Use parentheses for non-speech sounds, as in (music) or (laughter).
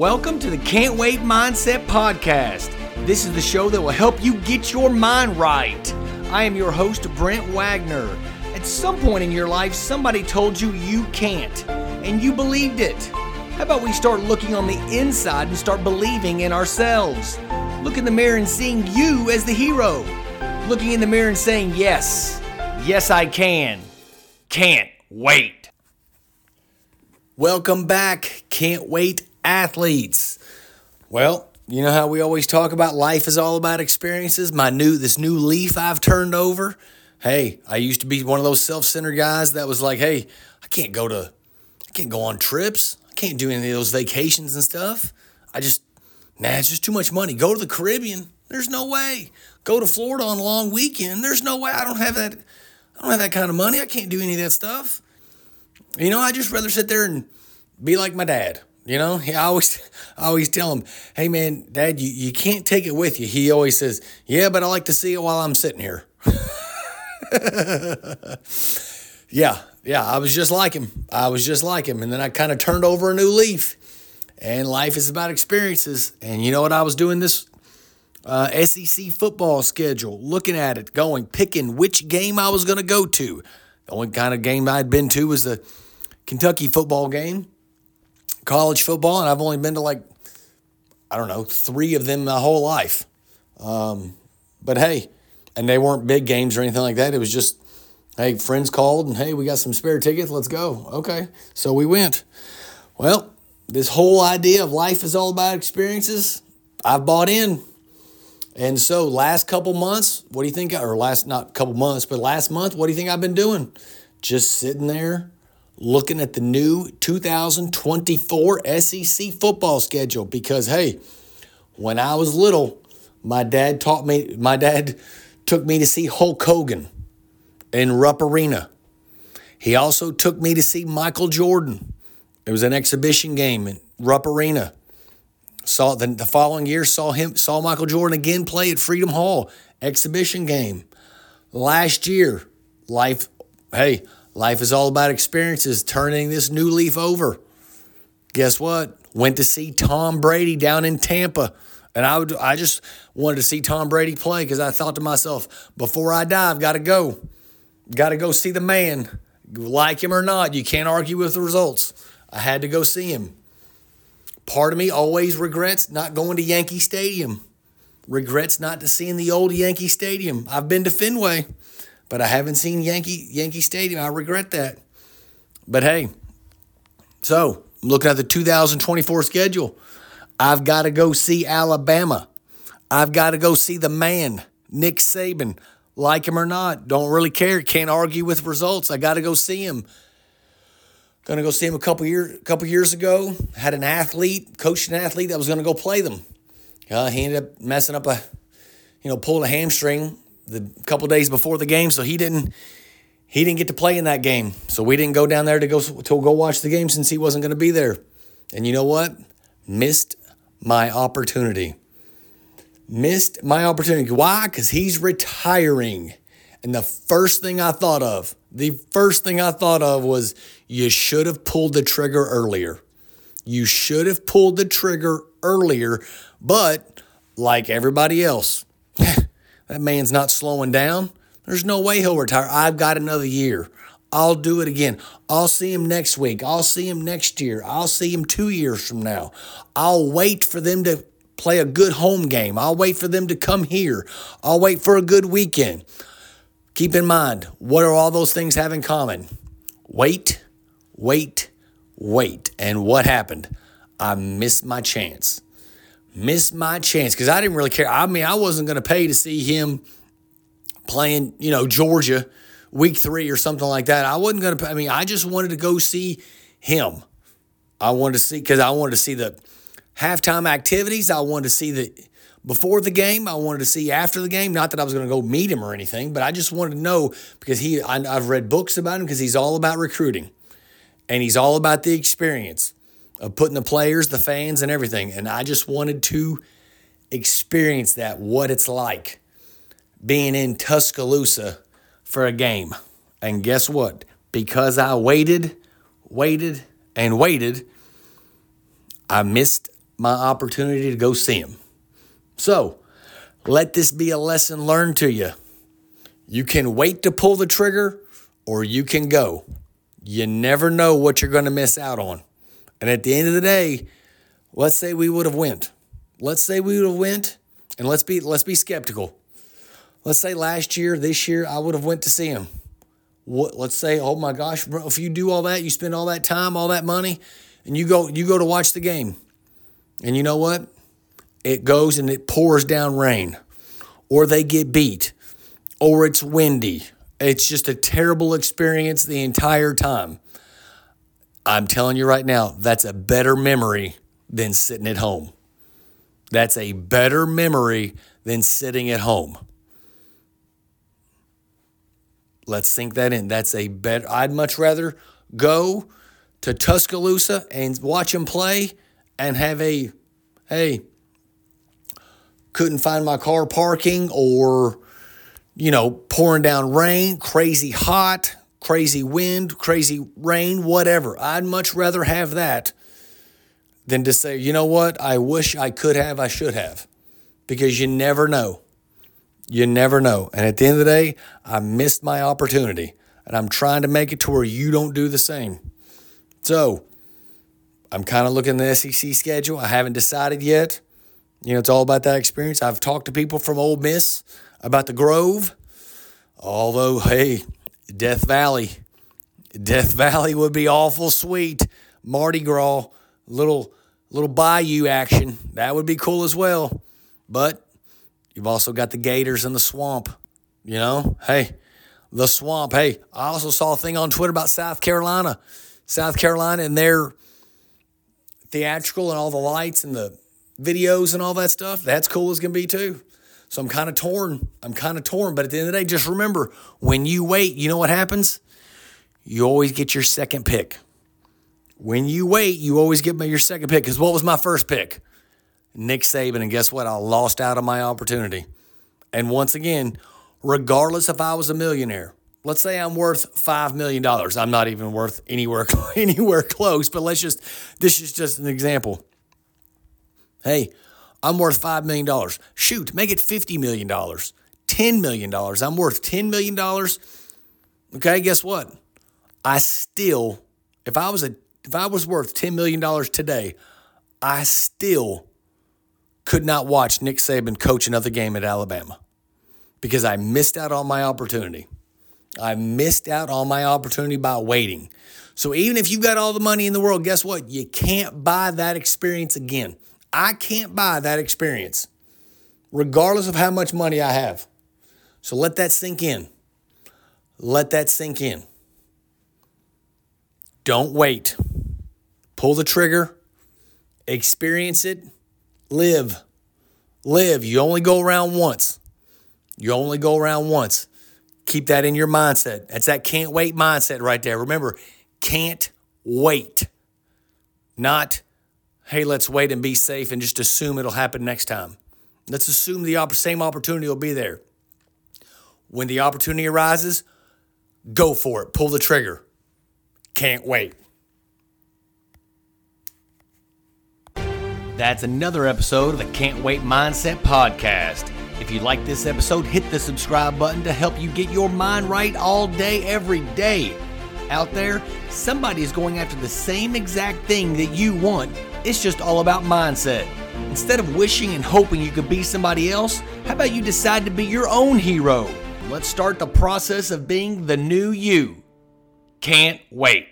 Welcome to the Can't Wait Mindset Podcast. This is the show that will help you get your mind right. I am your host, Brent Wagner. At some point in your life, somebody told you you can't, and you believed it. How about we start looking on the inside and start believing in ourselves? Look in the mirror and seeing you as the hero. Looking in the mirror and saying, Yes, yes, I can. Can't wait. Welcome back. Can't wait athletes. Well, you know how we always talk about life is all about experiences. My new this new leaf I've turned over. Hey, I used to be one of those self-centered guys that was like, "Hey, I can't go to I can't go on trips. I can't do any of those vacations and stuff. I just nah, it's just too much money. Go to the Caribbean. There's no way. Go to Florida on a long weekend. There's no way. I don't have that I don't have that kind of money. I can't do any of that stuff. You know, I just rather sit there and be like my dad. You know, I always, I (laughs) always tell him, "Hey, man, Dad, you, you can't take it with you." He always says, "Yeah, but I like to see it while I'm sitting here." (laughs) yeah, yeah, I was just like him. I was just like him, and then I kind of turned over a new leaf. And life is about experiences. And you know what I was doing this uh, SEC football schedule, looking at it, going, picking which game I was going to go to. The only kind of game I'd been to was the Kentucky football game college football, and I've only been to like, I don't know, three of them my whole life. Um, but hey, and they weren't big games or anything like that. It was just, hey, friends called and hey, we got some spare tickets. Let's go. Okay. So we went. Well, this whole idea of life is all about experiences, I've bought in. And so last couple months, what do you think? Or last, not couple months, but last month, what do you think I've been doing? Just sitting there looking at the new 2024 SEC football schedule because, hey, when I was little, my dad taught me, my dad took me to see Hulk Hogan in Rupp Arena. He also took me to see Michael Jordan. It was an exhibition game in Rupp Arena. Saw the, the following year saw him saw Michael Jordan again play at Freedom Hall exhibition game. Last year, life hey, Life is all about experiences, turning this new leaf over. Guess what? Went to see Tom Brady down in Tampa. And I would I just wanted to see Tom Brady play because I thought to myself, before I die, I've got to go. Got to go see the man. Like him or not, you can't argue with the results. I had to go see him. Part of me always regrets not going to Yankee Stadium. Regrets not to seeing the old Yankee Stadium. I've been to Fenway but I haven't seen Yankee Yankee Stadium. I regret that. But hey, so I'm looking at the 2024 schedule. I've got to go see Alabama. I've got to go see the man, Nick Saban. Like him or not, don't really care. Can't argue with results. I got to go see him. Gonna go see him a couple years a couple years ago. Had an athlete, coached an athlete that was gonna go play them. Uh, he ended up messing up a, you know, pulled a hamstring the couple days before the game, so he didn't he didn't get to play in that game. So we didn't go down there to go to go watch the game since he wasn't going to be there. And you know what? Missed my opportunity. Missed my opportunity. Why? Because he's retiring. And the first thing I thought of, the first thing I thought of was you should have pulled the trigger earlier. You should have pulled the trigger earlier, but like everybody else, that man's not slowing down. There's no way he'll retire. I've got another year. I'll do it again. I'll see him next week. I'll see him next year. I'll see him two years from now. I'll wait for them to play a good home game. I'll wait for them to come here. I'll wait for a good weekend. Keep in mind, what are all those things have in common? Wait, wait, wait. And what happened? I missed my chance missed my chance because I didn't really care. I mean, I wasn't going to pay to see him playing, you know, Georgia week three or something like that. I wasn't going to, I mean, I just wanted to go see him. I wanted to see, because I wanted to see the halftime activities. I wanted to see the, before the game. I wanted to see after the game. Not that I was going to go meet him or anything, but I just wanted to know because he, I, I've read books about him because he's all about recruiting and he's all about the experience of putting the players, the fans, and everything. And I just wanted to experience that, what it's like being in Tuscaloosa for a game. And guess what? Because I waited, waited, and waited, I missed my opportunity to go see him. So let this be a lesson learned to you. You can wait to pull the trigger or you can go. You never know what you're going to miss out on. And at the end of the day, let's say we would have went. Let's say we would have went and let's be let's be skeptical. Let's say last year, this year I would have went to see him. What let's say, oh my gosh, bro, if you do all that, you spend all that time, all that money, and you go you go to watch the game. And you know what? It goes and it pours down rain. Or they get beat. Or it's windy it's just a terrible experience the entire time. I'm telling you right now, that's a better memory than sitting at home. That's a better memory than sitting at home. Let's sink that in. That's a better, I'd much rather go to Tuscaloosa and watch them play and have a, hey, couldn't find my car parking or you know, pouring down rain, crazy hot, crazy wind, crazy rain, whatever. I'd much rather have that than to say, you know what, I wish I could have, I should have. Because you never know. You never know. And at the end of the day, I missed my opportunity. And I'm trying to make it to where you don't do the same. So I'm kind of looking at the SEC schedule. I haven't decided yet. You know, it's all about that experience. I've talked to people from Ole Miss about the Grove. Although, hey, Death Valley, Death Valley would be awful sweet. Mardi Gras, little little bayou action. That would be cool as well. But you've also got the Gators in the swamp. You know, hey, the swamp. Hey, I also saw a thing on Twitter about South Carolina. South Carolina and their theatrical and all the lights and the videos and all that stuff. That's cool as can be too. So I'm kind of torn. I'm kind of torn. But at the end of the day, just remember when you wait, you know what happens? You always get your second pick. When you wait, you always get your second pick. Because what was my first pick? Nick Saban. And guess what? I lost out on my opportunity. And once again, regardless if I was a millionaire, let's say I'm worth $5 million. I'm not even worth anywhere, (laughs) anywhere close, but let's just, this is just an example. Hey, I'm worth $5 million. Shoot, make it $50 million, $10 million. I'm worth $10 million. Okay, guess what? I still, if I was a if I was worth $10 million today, I still could not watch Nick Saban coach another game at Alabama because I missed out on my opportunity. I missed out on my opportunity by waiting. So even if you've got all the money in the world, guess what? You can't buy that experience again. I can't buy that experience, regardless of how much money I have. So let that sink in. Let that sink in. Don't wait. Pull the trigger, experience it, live. Live. You only go around once. You only go around once. Keep that in your mindset. That's that can't wait mindset right there. Remember, can't wait, not hey, let's wait and be safe and just assume it'll happen next time. Let's assume the same opportunity will be there. When the opportunity arises, go for it. Pull the trigger. Can't wait. That's another episode of the Can't Wait Mindset Podcast. If you like this episode, hit the subscribe button to help you get your mind right all day, every day. Out there, somebody is going after the same exact thing that you want it's just all about mindset. Instead of wishing and hoping you could be somebody else, how about you decide to be your own hero? Let's start the process of being the new you. Can't wait.